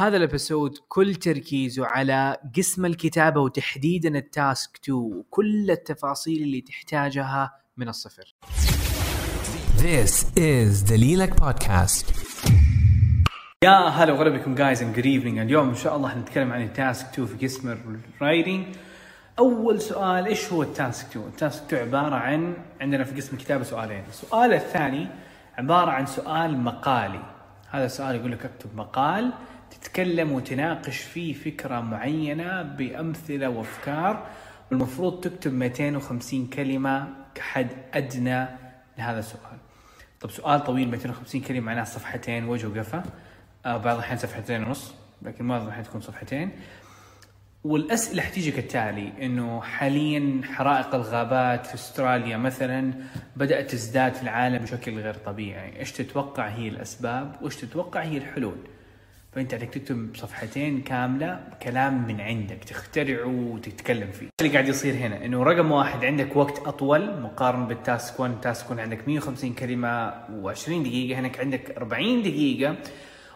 هذا ال episode كل تركيزه على قسم الكتابة وتحديدا ال task 2 وكل التفاصيل اللي تحتاجها من الصفر. This is the Lilac Podcast. يا هلا وغلا بكم guys and good evening اليوم إن شاء الله حنتكلم عن ال task 2 في قسم ال writing أول سؤال إيش هو ال task 2 ال task 2 عبارة عن عندنا في قسم الكتابة سؤالين. السؤال الثاني عبارة عن سؤال مقالي. هذا السؤال يقول لك اكتب مقال. تتكلم وتناقش فيه فكرة معينة بأمثلة وأفكار والمفروض تكتب 250 كلمة كحد أدنى لهذا السؤال. طب سؤال طويل 250 كلمة معناه صفحتين وجه وقفا آه بعض الأحيان صفحتين ونص لكن معظم الأحيان تكون صفحتين. والأسئلة حتيجي كالتالي إنه حاليا حرائق الغابات في أستراليا مثلا بدأت تزداد في العالم بشكل غير طبيعي، إيش تتوقع هي الأسباب؟ وإيش تتوقع هي الحلول؟ فأنت عليك تكتب صفحتين كاملة كلام من عندك تخترعه وتتكلم فيه. اللي قاعد يصير هنا إنه رقم واحد عندك وقت أطول مقارنة بالتاسك 1، تاسك 1 عندك 150 كلمة و20 دقيقة، هناك عندك 40 دقيقة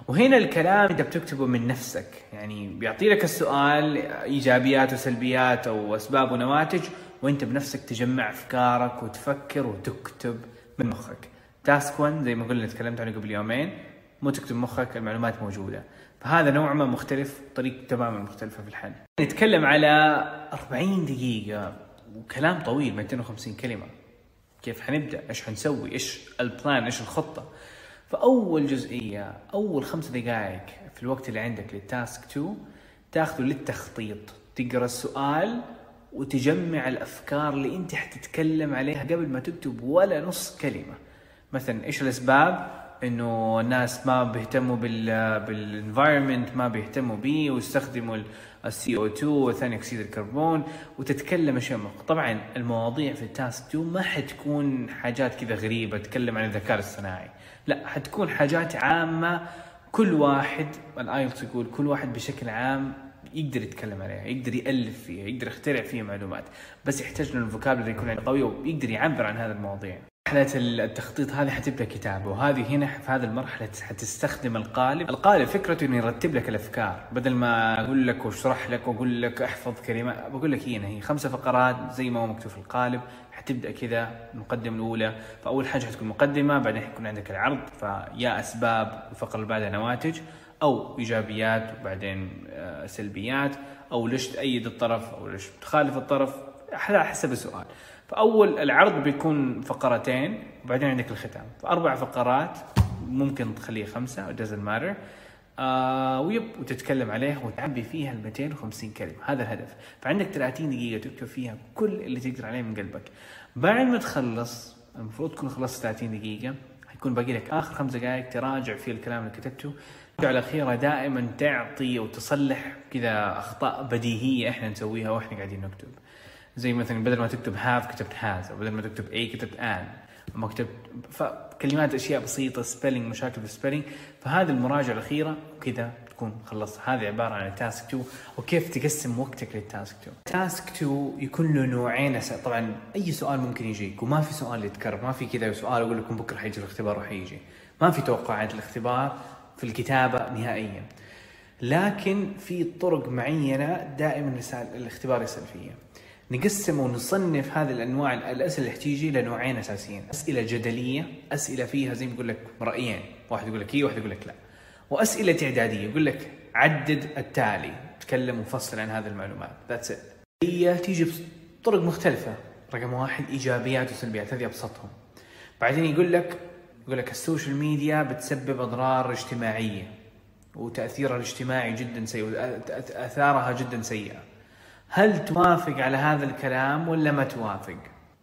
وهنا الكلام أنت بتكتبه من نفسك يعني بيعطي لك السؤال إيجابيات وسلبيات أو أسباب ونواتج وأنت بنفسك تجمع أفكارك وتفكر وتكتب من مخك task 1 زي ما قلنا تكلمت عنه قبل يومين مو تكتب مخك المعلومات موجودة. فهذا نوع ما مختلف طريقة تماما مختلفة في الحل. نتكلم على 40 دقيقة وكلام طويل 250 كلمة. كيف حنبدأ؟ إيش حنسوي؟ إيش ال plan إيش الخطة؟ فأول جزئية أول خمس دقائق في الوقت اللي عندك لل task 2 تاخذه للتخطيط. تقرأ السؤال وتجمع الأفكار اللي أنت حتتكلم عليها قبل ما تكتب ولا نص كلمة. مثلا إيش الأسباب؟ إنه الناس ما بيهتموا بال بال environment ما بيهتموا به ويستخدموا ال CO 2 وثاني أكسيد الكربون وتتكلم أشياء طبعا المواضيع في ال task 2 ما حتكون حاجات كذا غريبة تتكلم عن الذكاء الصناعي لا حتكون حاجات عامة كل واحد ال IELTS يقول كل واحد بشكل عام يقدر يتكلم عليها يقدر يألف فيها يقدر يخترع فيها معلومات. بس يحتاج إنه ال vocabulary يكون عنده قوي ويقدر يعبر عن هذه المواضيع. مرحلة التخطيط هذه حتبدا كتابة وهذه هنا في هذه المرحلة حتستخدم القالب، القالب فكرته إنه يرتب لك الأفكار. بدل ما أقول لك واشرح لك وأقول لك أحفظ كلمات بقول لك هنا هي خمسة فقرات زي ما هو مكتوب في القالب حتبدأ كذا المقدمة الأولى. فأول حاجة حتكون مقدمة بعدين حيكون عندك العرض فيا أسباب الفقرة اللي بعدها نواتج أو إيجابيات وبعدين سلبيات أو ليش تأيد الطرف أو ليش تخالف الطرف على حسب السؤال. فاول العرض بيكون فقرتين وبعدين عندك الختام. فاربع فقرات ممكن تخليه خمسة doesn't matter. آه ويب وتتكلم عليها وتعبي فيها ال 250 كلمة. هذا الهدف. فعندك 30 دقيقة تكتب فيها كل اللي تقدر عليه من قلبك. بعد ما تخلص المفروض تكون خلصت 30 دقيقة. حيكون باقي لك آخر خمس دقائق تراجع فيه الكلام اللي كتبته. الجمله الأخيرة دائما تعطي وتصلح كذا أخطاء بديهية إحنا نسويها وإحنا قاعدين نكتب. زي مثلا بدل ما تكتب have كتبت has أو بدل ما تكتب a كتبت an ما كتبت فكلمات أشياء بسيطة spelling مشاكل في ال spelling فهذه المراجعة الأخيرة وكذا تكون خلصت. هذه عبارة عن ال task 2 وكيف تقسم وقتك لل task 2 task 2 يكون له نوعين طبعا أي سؤال ممكن يجيك وما في سؤال يتكرر ما في كذا سؤال أقول لكم بكرة حيجي الاختبار وحيجي. ما في توقعات الاختبار في الكتابة نهائيا. لكن في طرق معينة دائما الاختبار يسأل فيها. نقسم ونصنف هذه الأنواع الأسئلة اللي حتيجي لنوعين أساسيين، أسئلة جدلية، أسئلة فيها زي ما يقول لك رأيين، واحد يقول لك اي واحد يقول لك لا. وأسئلة تعداديه يقول لك عدد التالي، تكلم وفصل عن هذه المعلومات، ذاتس ات. هي تيجي بطرق مختلفة، رقم واحد إيجابيات وسلبيات هذه أبسطهم. بعدين يقول لك يقول لك السوشيال ميديا بتسبب أضرار اجتماعية وتأثيرها الاجتماعي جدا سيء أثارها جدا سيئة. هل توافق على هذا الكلام ولا ما توافق؟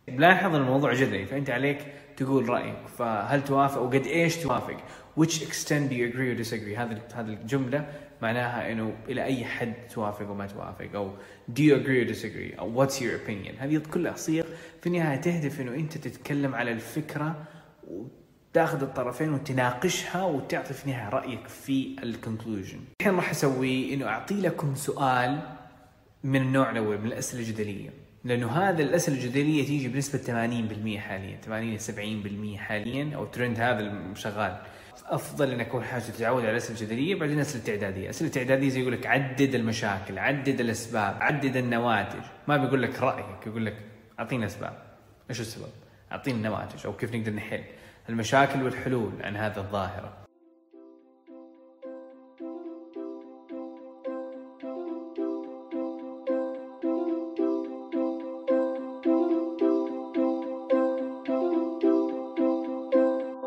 لاحظ الموضوع جدلي فأنت عليك تقول رأيك فهل توافق وقد إيش توافق؟ which extent do you agree or disagree؟ هذه هذه الجملة معناها إنه إلى أي حد توافق وما توافق أو do you agree or disagree أو what's your opinion؟ هذه كلها صيغ في النهاية تهدف إنه أنت تتكلم على الفكرة تاخذ الطرفين وتناقشها وتعطي في النهاية رأيك في ال conclusion. الحين راح أسوي إنه أعطي لكم سؤال من النوع الأول من الأسئلة الجدلية لأنه هذا الأسئلة الجدلية تيجي بنسبة 80% حاليا 80 70% حاليا أو ترند هذا شغال أفضل انك اول حاجة تتعود على الأسئلة الجدلية بعدين الأسئلة التعدادية، الأسئلة التعدادية زي يقول لك عدد المشاكل، عدد الأسباب، عدد النواتج، ما بيقول لك رأيك يقول لك اعطينا أسباب. إيش السبب؟ اعطينا النواتج أو كيف نقدر نحل المشاكل والحلول عن هذا الظاهرة.